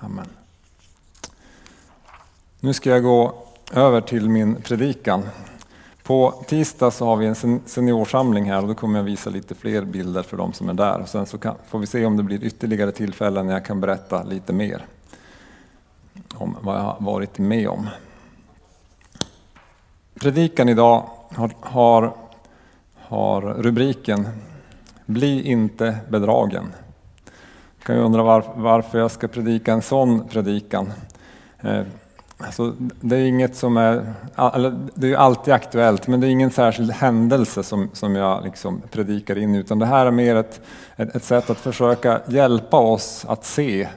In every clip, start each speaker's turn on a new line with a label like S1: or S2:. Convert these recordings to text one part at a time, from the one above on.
S1: Amen. Nu ska jag gå över till min predikan. På tisdag så har vi en seniorsamling här och då kommer jag visa lite fler bilder för de som är där. Och sen så kan, får vi se om det blir ytterligare tillfällen när jag kan berätta lite mer om vad jag har varit med om. Predikan idag har, har, har rubriken Bli inte bedragen. Kan ju undra var, varför jag ska predika en sån predikan. Eh, alltså, det är inget som är, eller det är alltid aktuellt, men det är ingen särskild händelse som, som jag liksom predikar in, utan det här är mer ett, ett, ett sätt att försöka hjälpa oss att se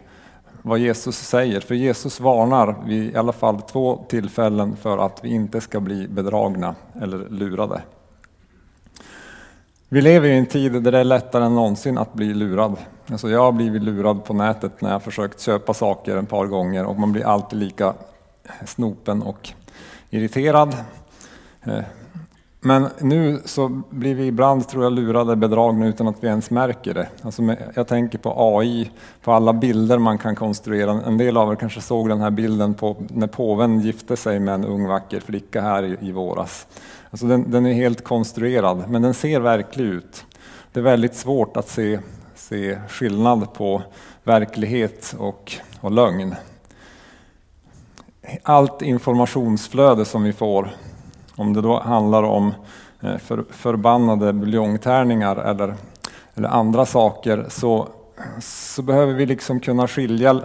S1: vad Jesus säger. För Jesus varnar vid i alla fall två tillfällen för att vi inte ska bli bedragna eller lurade. Vi lever i en tid där det är lättare än någonsin att bli lurad. Alltså jag har blivit lurad på nätet när jag försökt köpa saker ett par gånger och man blir alltid lika snopen och irriterad. Eh, men nu så blir vi ibland, tror jag, lurade, bedragna utan att vi ens märker det. Alltså jag tänker på AI, på alla bilder man kan konstruera. En del av er kanske såg den här bilden på när påven gifte sig med en ung vacker flicka här i, i våras. Alltså den, den, är helt konstruerad, men den ser verklig ut. Det är väldigt svårt att se, se skillnad på verklighet och, och lögn. Allt informationsflöde som vi får om det då handlar om eh, för, förbannade buljongtärningar eller, eller andra saker så, så behöver vi liksom kunna skilja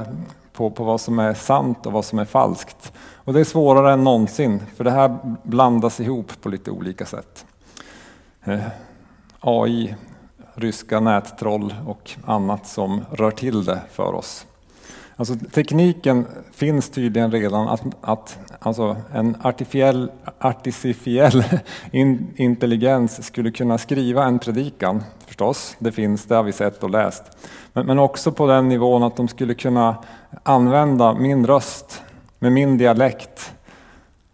S1: på, på vad som är sant och vad som är falskt. Och det är svårare än någonsin för det här blandas ihop på lite olika sätt. Eh, AI, ryska nättroll och annat som rör till det för oss. Alltså, tekniken finns tydligen redan att, att alltså en artificiell, artificiell in, intelligens skulle kunna skriva en predikan, förstås. Det finns, det har vi sett och läst. Men, men också på den nivån att de skulle kunna använda min röst med min dialekt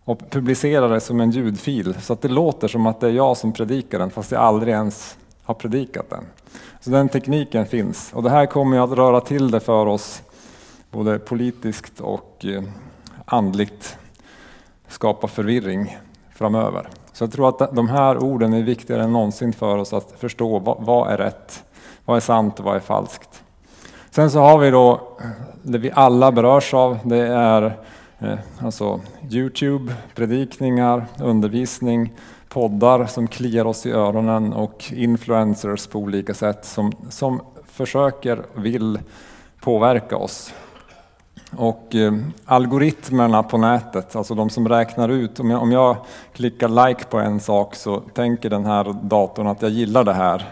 S1: och publicera det som en ljudfil så att det låter som att det är jag som predikar den fast jag aldrig ens har predikat den. Så den tekniken finns och det här kommer att röra till det för oss både politiskt och eh, andligt skapa förvirring framöver. Så jag tror att de här orden är viktigare än någonsin för oss att förstå vad är rätt, vad är sant och vad är falskt. Sen så har vi då eh, det vi alla berörs av, det är eh, alltså Youtube, predikningar, undervisning, poddar som kliar oss i öronen och influencers på olika sätt som, som försöker, vill påverka oss och eh, algoritmerna på nätet, alltså de som räknar ut, om jag, om jag klickar like på en sak så tänker den här datorn att jag gillar det här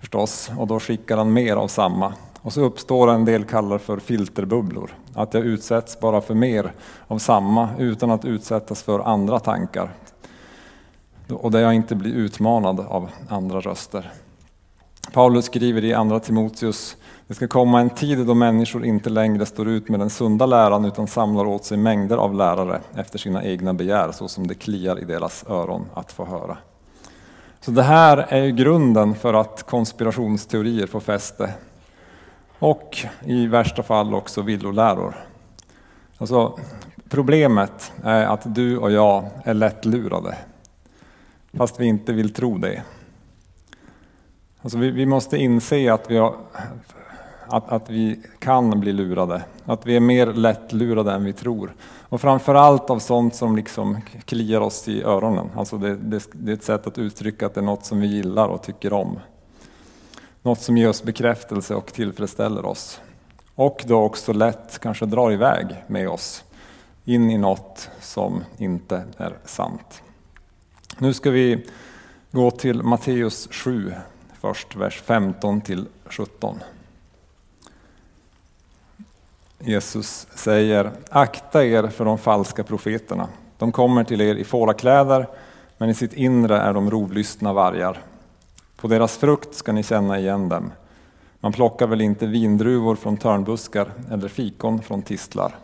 S1: förstås och då skickar den mer av samma. Och så uppstår en del kallar för filterbubblor, att jag utsätts bara för mer av samma utan att utsättas för andra tankar. Och där jag inte blir utmanad av andra röster. Paulus skriver i Andra Timoteus det ska komma en tid då människor inte längre står ut med den sunda läran utan samlar åt sig mängder av lärare efter sina egna begär så som det kliar i deras öron att få höra. Så det här är ju grunden för att konspirationsteorier får fäste. Och i värsta fall också villoläror. Alltså, problemet är att du och jag är lättlurade. Fast vi inte vill tro det. Alltså vi, vi måste inse att vi har att, att vi kan bli lurade. Att vi är mer lättlurade än vi tror. Och framförallt av sånt som liksom kliar oss i öronen. Alltså det, det, det är ett sätt att uttrycka att det är något som vi gillar och tycker om. Något som ger oss bekräftelse och tillfredsställer oss. Och då också lätt kanske drar iväg med oss in i något som inte är sant. Nu ska vi gå till Matteus 7 först, vers 15 till 17. Jesus säger, akta er för de falska profeterna. De kommer till er i fårakläder, men i sitt inre är de rovlystna vargar. På deras frukt ska ni känna igen dem. Man plockar väl inte vindruvor från törnbuskar eller fikon från tistlar.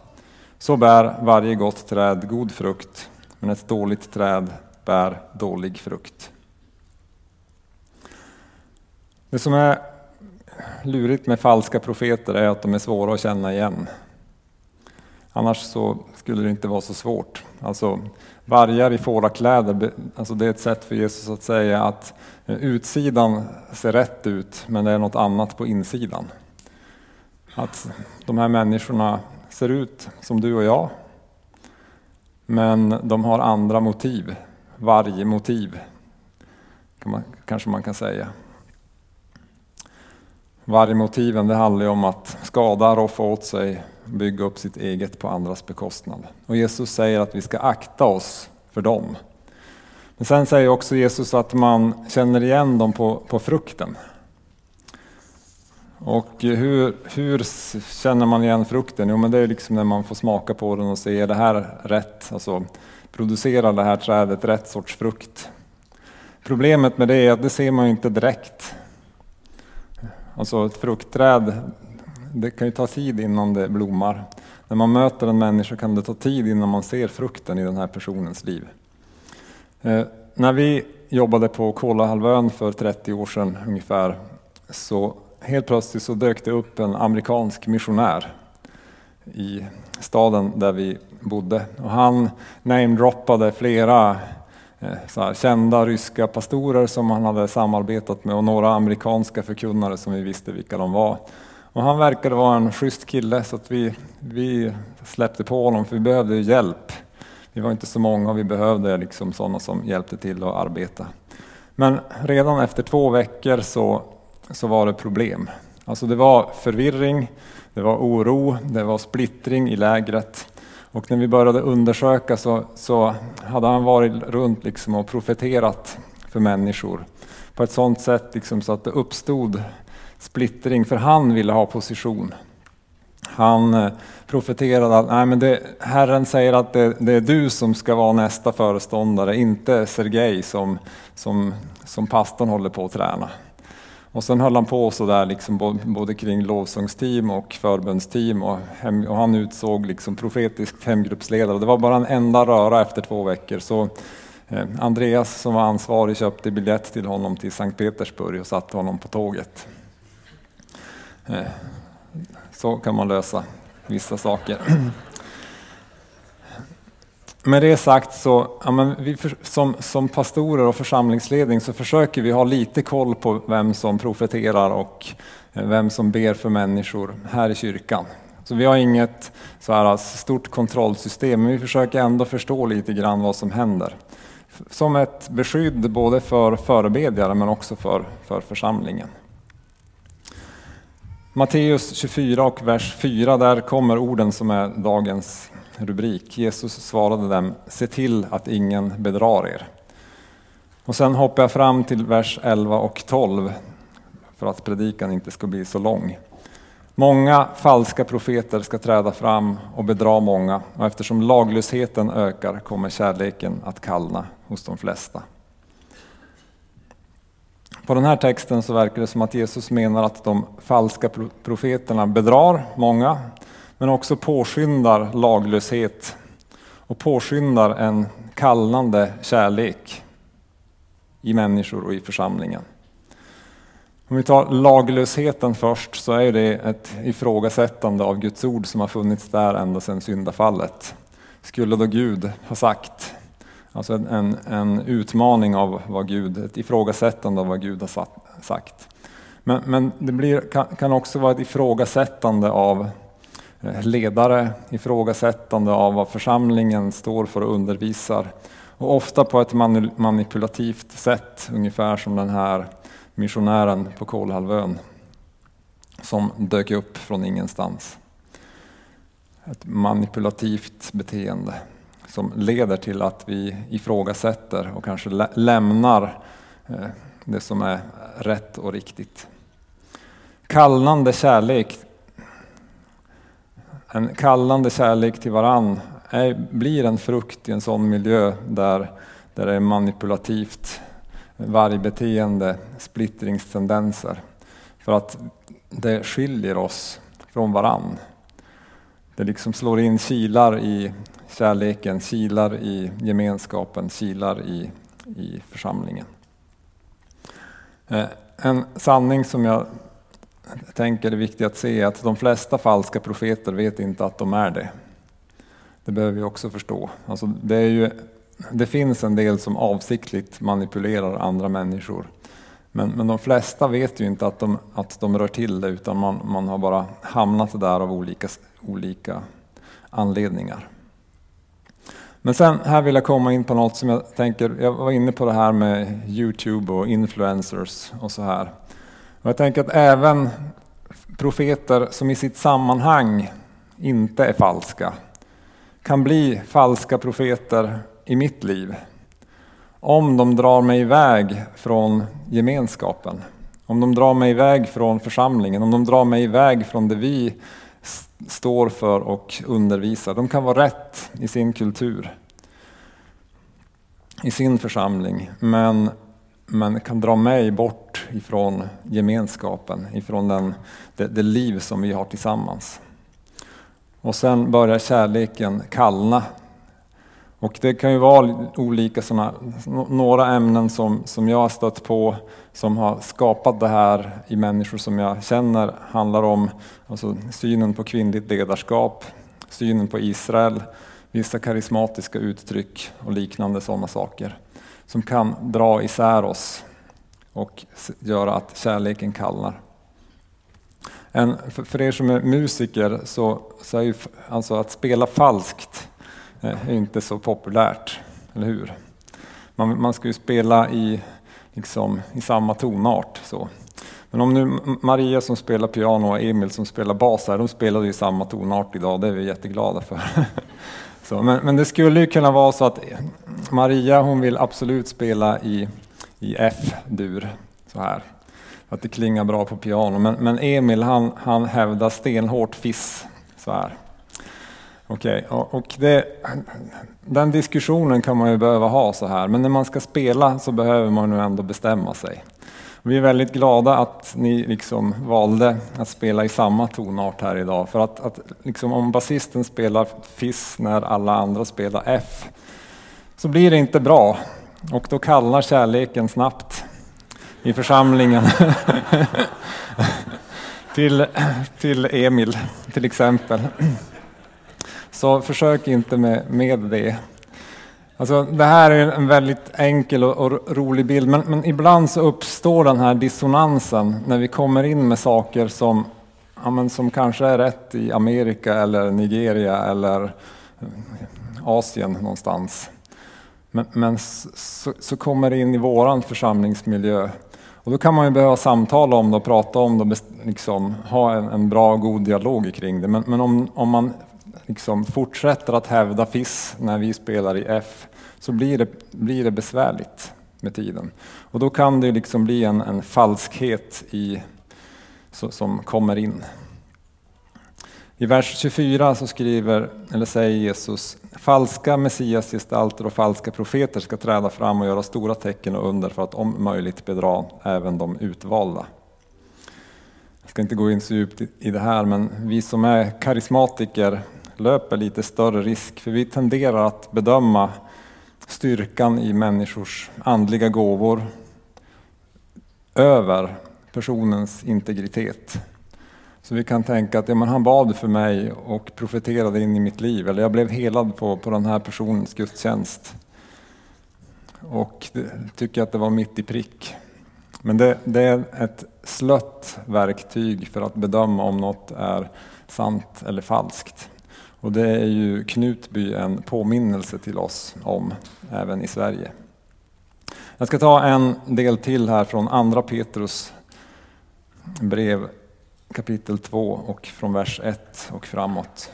S1: Så bär varje gott träd god frukt, men ett dåligt träd bär dålig frukt. Det som är lurigt med falska profeter är att de är svåra att känna igen. Annars så skulle det inte vara så svårt. Alltså, vargar i fårakläder, alltså det är ett sätt för Jesus att säga att eh, utsidan ser rätt ut, men det är något annat på insidan. Att de här människorna ser ut som du och jag, men de har andra motiv, vargmotiv, kan man, kanske man kan säga. Vargmotiven det handlar ju om att skada, roffa åt sig, bygga upp sitt eget på andras bekostnad. Och Jesus säger att vi ska akta oss för dem. Men sen säger också Jesus att man känner igen dem på, på frukten. Och eh, hur, hur känner man igen frukten? Jo, men det är liksom när man får smaka på den och se, är det här rätt? Alltså, producerar det här trädet rätt sorts frukt? Problemet med det är att det ser man inte direkt. Alltså ett fruktträd, det kan ju ta tid innan det blommar. När man möter en människa kan det ta tid innan man ser frukten i den här personens liv. Eh, när vi jobbade på Kolahalvön för 30 år sedan ungefär så helt plötsligt så dök det upp en amerikansk missionär i staden där vi bodde. Och han namedroppade flera eh, så här, kända ryska pastorer som han hade samarbetat med och några amerikanska förkunnare som vi visste vilka de var. Och han verkade vara en schysst kille så att vi, vi släppte på honom för vi behövde hjälp. Vi var inte så många och vi behövde liksom sådana som hjälpte till att arbeta. Men redan efter två veckor så så var det problem. Alltså det var förvirring, det var oro, det var splittring i lägret. Och när vi började undersöka så, så hade han varit runt liksom och profeterat för människor på ett sådant sätt liksom så att det uppstod splittring, för han ville ha position. Han eh, profeterade att Nej, men det, Herren säger att det, det, är du som ska vara nästa föreståndare, inte Sergej som, som, som pastorn håller på att träna. Och sen höll han på sådär liksom både kring lovsångsteam och förbundsteam och, hem, och han utsåg liksom profetiskt hemgruppsledare. Det var bara en enda röra efter två veckor. Så eh, Andreas som var ansvarig köpte biljett till honom till Sankt Petersburg och satte honom på tåget. Eh, så kan man lösa vissa saker. Med det sagt så, ja, men vi för, som, som pastorer och församlingsledning så försöker vi ha lite koll på vem som profeterar och eh, vem som ber för människor här i kyrkan. Så vi har inget så här stort kontrollsystem, men vi försöker ändå förstå lite grann vad som händer. Som ett beskydd både för förebedjare men också för, för församlingen. Matteus 24 och vers 4, där kommer orden som är dagens rubrik. Jesus svarade dem, se till att ingen bedrar er. Och sen hoppar jag fram till vers 11 och 12 för att predikan inte ska bli så lång. Många falska profeter ska träda fram och bedra många och eftersom laglösheten ökar kommer kärleken att kallna hos de flesta. På den här texten så verkar det som att Jesus menar att de falska profeterna bedrar många men också påskyndar laglöshet och påskyndar en kallande kärlek i människor och i församlingen. Om vi tar laglösheten först så är det ett ifrågasättande av Guds ord som har funnits där ända sedan syndafallet. Skulle då Gud ha sagt, alltså en, en utmaning av vad Gud, ett ifrågasättande av vad Gud har sagt. Men, men det blir, kan, också vara ett ifrågasättande av ledare, ifrågasättande av vad församlingen står för och undervisar. Och ofta på ett manipulativt sätt, ungefär som den här missionären på Kolhalvön som dök upp från ingenstans. Ett manipulativt beteende som leder till att vi ifrågasätter och kanske lämnar eh, det som är rätt och riktigt. Kallnande kärlek en kallande kärlek till varann är, blir en frukt i en sån miljö där, där det är manipulativt vargbeteende, splittringstendenser. För att det skiljer oss från varann. Det liksom slår in kilar i kärleken, kilar i gemenskapen, kilar i, i församlingen. Eh, en sanning som jag jag tänker det är viktigt att se att de flesta falska profeter vet inte att de är det. Det behöver vi också förstå. Alltså det, är ju, det finns en del som avsiktligt manipulerar andra människor. Men, men de flesta vet ju inte att de, att de rör till det utan man, man har bara hamnat där av olika, olika anledningar. Men sen här vill jag komma in på något som jag tänker, jag var inne på det här med Youtube och influencers och så här. Och jag tänker att även profeter som i sitt sammanhang inte är falska kan bli falska profeter i mitt liv. Om de drar mig iväg från gemenskapen. Om de drar mig iväg från församlingen, om de drar mig iväg från det vi står för och undervisar. De kan vara rätt i sin kultur, i sin församling, men, men kan dra mig bort ifrån gemenskapen, ifrån den, det, det liv som vi har tillsammans. Och sen börjar kärleken kallna. Och det kan ju vara olika såna, några ämnen som, som jag har stött på som har skapat det här i människor som jag känner handlar om alltså, synen på kvinnligt ledarskap, synen på Israel, vissa karismatiska uttryck och liknande sådana saker som kan dra isär oss och göra att kärleken kallnar. En, för er som är musiker så, så är ju, alltså att spela falskt eh, är inte så populärt, eller hur? Man, man ska ju spela i, liksom, i samma tonart. Så. Men om nu Maria som spelar piano och Emil som spelar bas här, de spelar i samma tonart idag, det är vi jätteglada för. Så, men, men, det skulle ju kunna vara så att Maria hon vill absolut spela i, i F-dur, så här att det klingar bra på piano. Men, men Emil han, han hävdar stenhårt fiss. Så här. Okej, okay. och, och det, den diskussionen kan man ju behöva ha så här, men när man ska spela så behöver man ju ändå bestämma sig. Vi är väldigt glada att ni liksom valde att spela i samma tonart här idag. För att, att liksom om basisten spelar Fiss när alla andra spelar F så blir det inte bra. Och då kallnar kärleken snabbt i församlingen. till, till Emil till exempel. Så försök inte med, med det. Alltså, det här är en väldigt enkel och, och rolig bild, men, men, ibland så uppstår den här dissonansen när vi kommer in med saker som, ja, men som kanske är rätt i Amerika eller Nigeria eller eh, Asien någonstans. Men, men så, så, kommer det in i våran församlingsmiljö och då kan man ju behöva samtala om det och prata om det och liksom, ha en, en bra god dialog kring det. Men, men om, om man liksom fortsätter att hävda FIS när vi spelar i F så blir det, blir det besvärligt med tiden. Och då kan det liksom bli en, en falskhet i, så, som kommer in. I vers 24 så skriver, eller säger Jesus, falska messiasgestalter och falska profeter ska träda fram och göra stora tecken och under för att om möjligt bedra även de utvalda. Jag ska inte gå in så djupt i det här, men vi som är karismatiker löper lite större risk, för vi tenderar att bedöma styrkan i människors andliga gåvor över personens integritet. Så vi kan tänka att ja, men han bad för mig och profeterade in i mitt liv, eller jag blev helad på, på den här personens gudstjänst. Och det, tycker att det var mitt i prick. Men det, det, är ett slött verktyg för att bedöma om något är sant eller falskt. Och det är ju Knutby en påminnelse till oss om, även i Sverige. Jag ska ta en del till här från andra Petrus brev kapitel 2 och från vers 1 och framåt.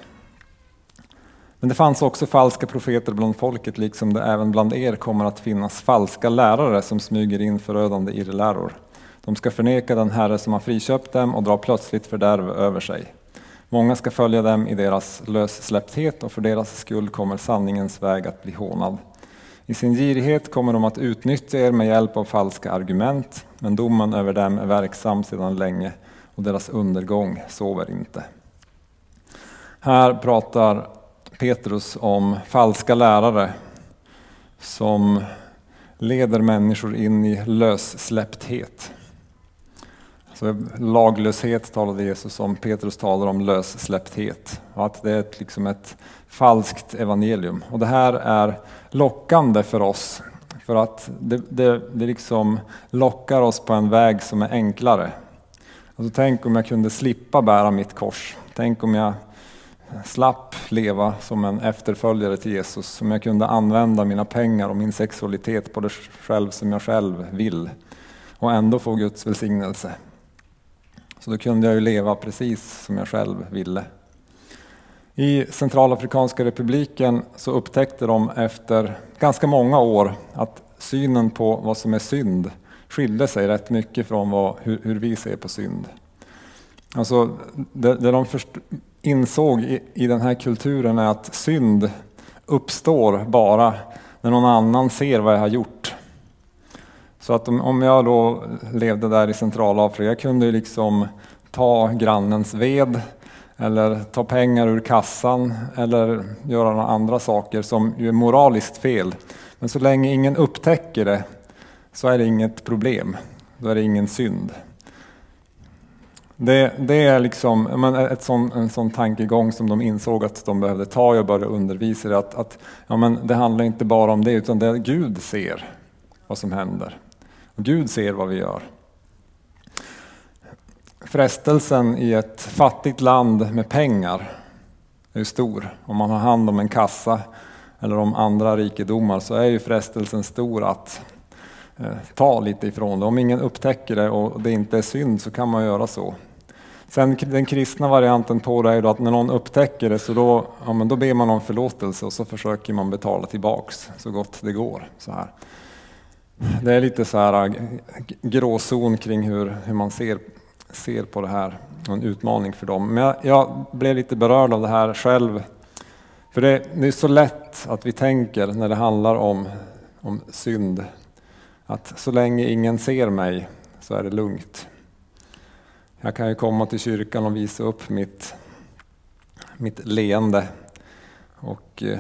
S1: Men det fanns också falska profeter bland folket, liksom det även bland er kommer att finnas falska lärare som smyger in förödande irrläror. De ska förneka den Herre som har friköpt dem och dra plötsligt fördärv över sig. Många ska följa dem i deras lössläppthet och för deras skull kommer sanningens väg att bli hånad. I sin girighet kommer de att utnyttja er med hjälp av falska argument, men domen över dem är verksam sedan länge och deras undergång sover inte. Här pratar Petrus om falska lärare som leder människor in i lössläppthet. Så laglöshet talade Jesus om, Petrus talar om lössläppthet. Och att det är ett, liksom ett falskt evangelium. Och det här är lockande för oss. För att det, det, det liksom lockar oss på en väg som är enklare. Alltså, tänk om jag kunde slippa bära mitt kors. Tänk om jag slapp leva som en efterföljare till Jesus. Om jag kunde använda mina pengar och min sexualitet på det själv som jag själv vill. Och ändå få Guds välsignelse. Så då kunde jag ju leva precis som jag själv ville. I Centralafrikanska republiken så upptäckte de efter ganska många år att synen på vad som är synd skilde sig rätt mycket från vad, hur, hur vi ser på synd. Alltså, det, det de först, insåg i, i den här kulturen är att synd uppstår bara när någon annan ser vad jag har gjort. Så att om, om jag då levde där i Centralafrika, jag kunde liksom ta grannens ved eller ta pengar ur kassan eller göra några andra saker som ju är moraliskt fel. Men så länge ingen upptäcker det så är det inget problem. Då är det ingen synd. Det, det är liksom ett sån, en sån tankegång som de insåg att de behövde ta och börja undervisa i. Att, att ja, men det handlar inte bara om det, utan det Gud ser vad som händer. Gud ser vad vi gör. Frestelsen i ett fattigt land med pengar är stor. Om man har hand om en kassa eller om andra rikedomar så är ju frestelsen stor att eh, ta lite ifrån det. Om ingen upptäcker det och det inte är synd så kan man göra så. Sen den kristna varianten på det är då att när någon upptäcker det så då, ja, men då ber man om förlåtelse och så försöker man betala tillbaks så gott det går. Så här. Det är lite så här äh, gråzon kring hur, hur man ser, ser på det här, en utmaning för dem. Men jag, jag blev lite berörd av det här själv. För det, det är så lätt att vi tänker när det handlar om, om synd, att så länge ingen ser mig så är det lugnt. Jag kan ju komma till kyrkan och visa upp mitt, mitt leende och eh,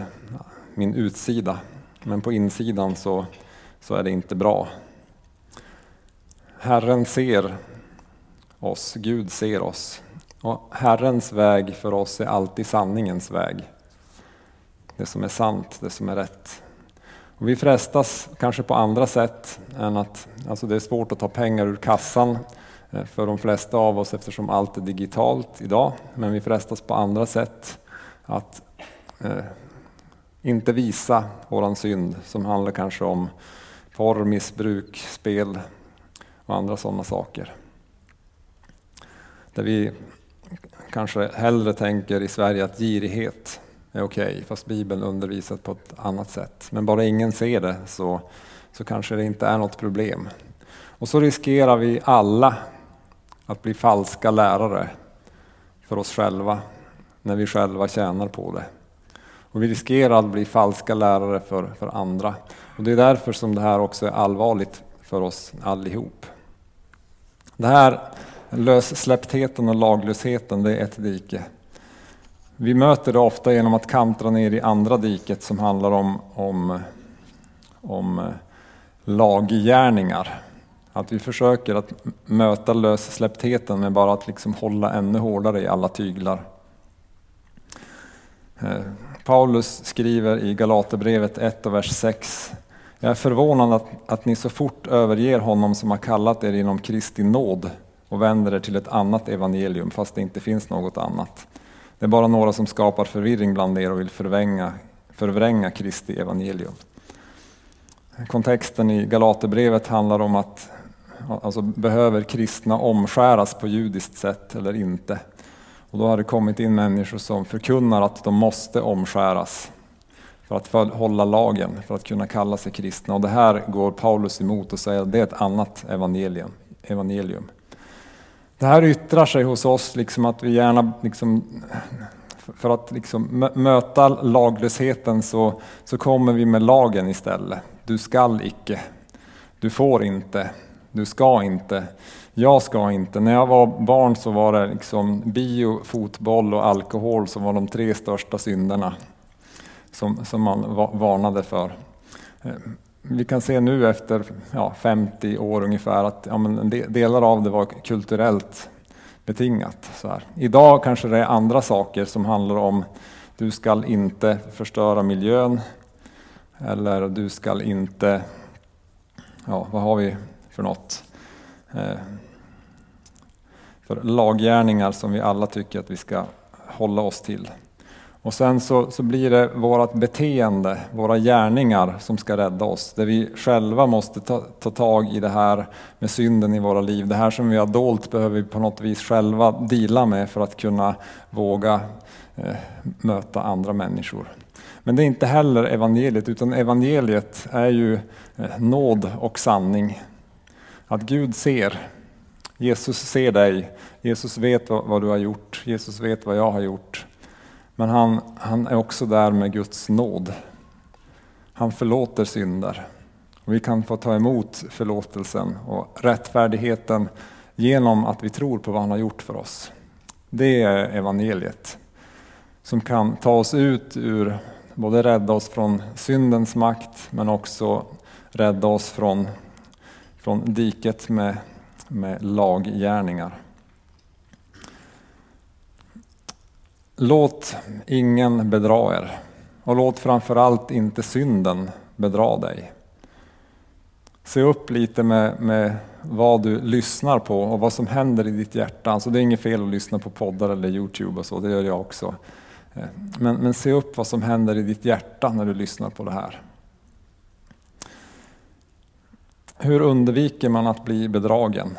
S1: min utsida. Men på insidan så, så är det inte bra. Herren ser oss, Gud ser oss. Och Herrens väg för oss är alltid sanningens väg. Det som är sant, det som är rätt. Och vi frestas kanske på andra sätt än att, alltså det är svårt att ta pengar ur kassan eh, för de flesta av oss eftersom allt är digitalt idag. Men vi frestas på andra sätt att eh, inte visa våran synd som handlar kanske om porr, missbruk, spel och andra sådana saker. Där vi kanske hellre tänker i Sverige att girighet är okej, okay, fast Bibeln undervisat på ett annat sätt. Men bara ingen ser det så, så kanske det inte är något problem. Och så riskerar vi alla att bli falska lärare för oss själva när vi själva tjänar på det. Och vi riskerar att bli falska lärare för, för andra. Och det är därför som det här också är allvarligt för oss allihop. Det här lössläpptheten och laglösheten, det är ett dike. Vi möter det ofta genom att kantra ner i andra diket som handlar om, om, om eh, laggärningar. Att vi försöker att möta lössläpptheten med bara att liksom hålla ännu hårdare i alla tyglar. Eh, Paulus skriver i Galaterbrevet 1 och vers 6. Jag är förvånad att, att ni så fort överger honom som har kallat er inom Kristi nåd och vänder er till ett annat evangelium fast det inte finns något annat. Det är bara några som skapar förvirring bland er och vill förvränga, förvränga Kristi evangelium. Kontexten i Galaterbrevet handlar om att Alltså behöver kristna omskäras på judiskt sätt eller inte? Och då har det kommit in människor som förkunnar att de måste omskäras för att hålla lagen, för att kunna kalla sig kristna. Och det här går Paulus emot och säger att det är ett annat evangelium. evangelium. Det här yttrar sig hos oss, liksom att vi gärna, liksom, för att liksom möta laglösheten så, så kommer vi med lagen istället. Du skall icke, du får inte, du ska inte, jag ska inte. När jag var barn så var det liksom bio, fotboll och alkohol som var de tre största synderna som, som man varnade för. Eh, vi kan se nu efter ja, 50 år ungefär att ja, men delar av det var kulturellt betingat. Så här. Idag kanske det är andra saker som handlar om du ska inte förstöra miljön eller du ska inte, ja vad har vi för något? Eh, för laggärningar som vi alla tycker att vi ska hålla oss till. Och sen så, så blir det vårt beteende, våra gärningar som ska rädda oss. Där vi själva måste ta, ta tag i det här med synden i våra liv. Det här som vi har dolt behöver vi på något vis själva dela med för att kunna våga eh, möta andra människor. Men det är inte heller evangeliet, utan evangeliet är ju eh, nåd och sanning. Att Gud ser. Jesus ser dig. Jesus vet vad, du har gjort. Jesus vet vad jag har gjort. Men han, han är också där med Guds nåd. Han förlåter synder. Och vi kan få ta emot förlåtelsen och rättfärdigheten genom att vi tror på vad han har gjort för oss. Det är evangeliet som kan ta oss ut ur, både rädda oss från syndens makt men också rädda oss från, från diket med, med laggärningar. Låt ingen bedra er och låt framförallt inte synden bedra dig. Se upp lite med, med vad du lyssnar på och vad som händer i ditt hjärta. Alltså det är inget fel att lyssna på poddar eller Youtube och så, det gör jag också. Eh, men, men se upp vad som händer i ditt hjärta när du lyssnar på det här. Hur undviker man att bli bedragen?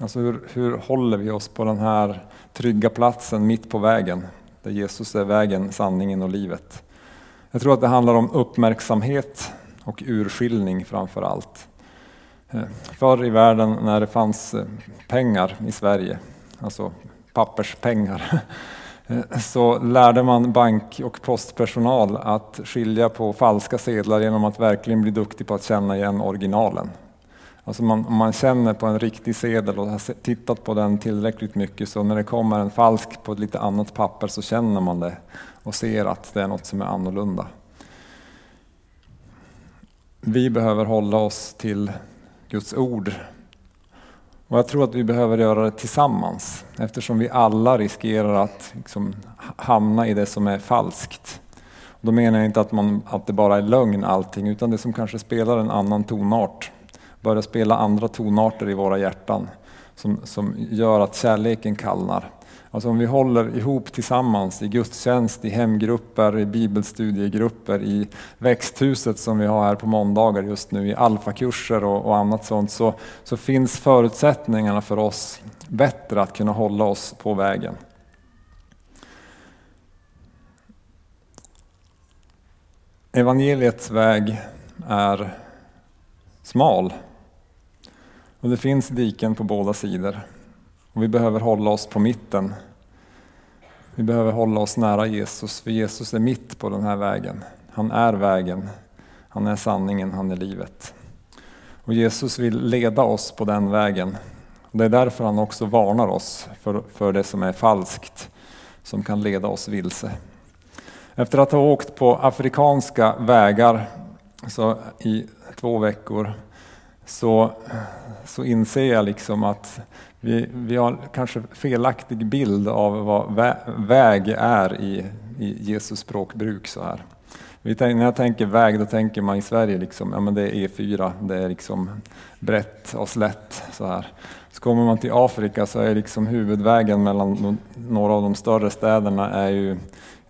S1: Alltså hur, hur håller vi oss på den här trygga platsen mitt på vägen, där Jesus är vägen, sanningen och livet? Jag tror att det handlar om uppmärksamhet och urskiljning framför allt. Eh, förr i världen när det fanns eh, pengar i Sverige, alltså papperspengar, Eh, så lärde man bank och postpersonal att skilja på falska sedlar genom att verkligen bli duktig på att känna igen originalen. Alltså man, man känner på en riktig sedel och har tittat på den tillräckligt mycket så när det kommer en falsk på ett lite annat papper så känner man det och ser att det är något som är annorlunda. Vi behöver hålla oss till Guds ord. Och jag tror att vi behöver göra det tillsammans eftersom vi alla riskerar att liksom hamna i det som är falskt. då menar jag inte att, man, att det bara är lögn allting utan det som kanske spelar en annan tonart börjar spela andra tonarter i våra hjärtan som, som gör att kärleken kallnar. Alltså om vi håller ihop tillsammans i gudstjänst, i hemgrupper, i bibelstudiegrupper, i växthuset som vi har här på måndagar just nu, i alfakurser och, och annat sånt, så, så finns förutsättningarna för oss bättre att kunna hålla oss på vägen. Evangeliets väg är smal. Och det finns diken på båda sidor. Och vi behöver hålla oss på mitten. Vi behöver hålla oss nära Jesus, för Jesus är mitt på den här vägen. Han är vägen, han är sanningen, han är livet. Och Jesus vill leda oss på den vägen. Det är därför han också varnar oss för, för det som är falskt, som kan leda oss vilse. Efter att ha åkt på afrikanska vägar så i två veckor så, så inser jag liksom att vi, vi har kanske felaktig bild av vad väg är i, i Jesus språkbruk. Så här. När jag tänker väg, då tänker man i Sverige liksom, ja men det är E4, det är liksom brett och slätt. Så, här. så kommer man till Afrika så är liksom huvudvägen mellan några av de större städerna är ju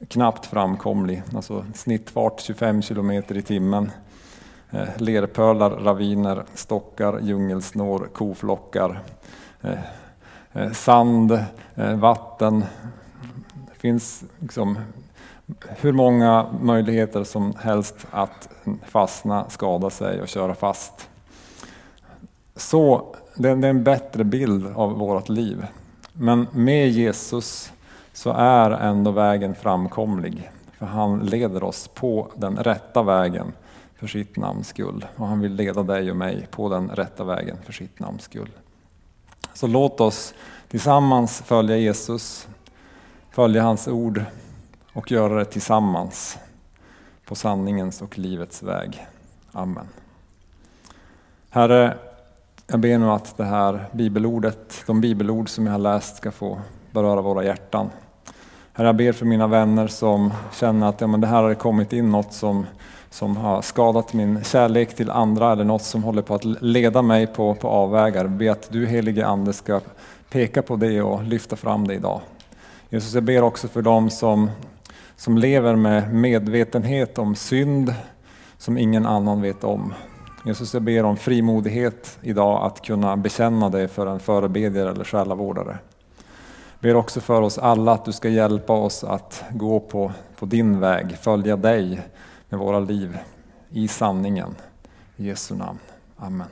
S1: knappt framkomlig. Alltså snittfart 25 kilometer i timmen. Eh, lerpölar, raviner, stockar, djungelsnår, koflockar, eh, eh, sand, vatten. Det finns liksom hur många möjligheter som helst att fastna, skada sig och köra fast. Så det är en bättre bild av vårt liv. Men med Jesus så är ändå vägen framkomlig. För han leder oss på den rätta vägen för sitt namns skull. Och han vill leda dig och mig på den rätta vägen för sitt namns skull. Så låt oss tillsammans följa Jesus, följa hans ord och göra det tillsammans på sanningens och livets väg. Amen. Herre, jag ber nu att det här bibelordet, de bibelord som jag har läst ska få beröra våra hjärtan. Herre, jag ber för mina vänner som känner att ja, men det här har kommit in något som, som har skadat min kärlek till andra eller något som håller på att leda mig på, på avvägar. Be att du helige Ande ska peka på det och lyfta fram det idag. Jesus, jag ber också för dem som, som lever med medvetenhet om synd som ingen annan vet om. Jesus, jag ber om frimodighet idag att kunna bekänna det för en förebedjare eller själavårdare. Ber också för oss alla att du ska hjälpa oss att gå på, på din väg, följa dig med våra liv i sanningen. I Jesu namn. Amen.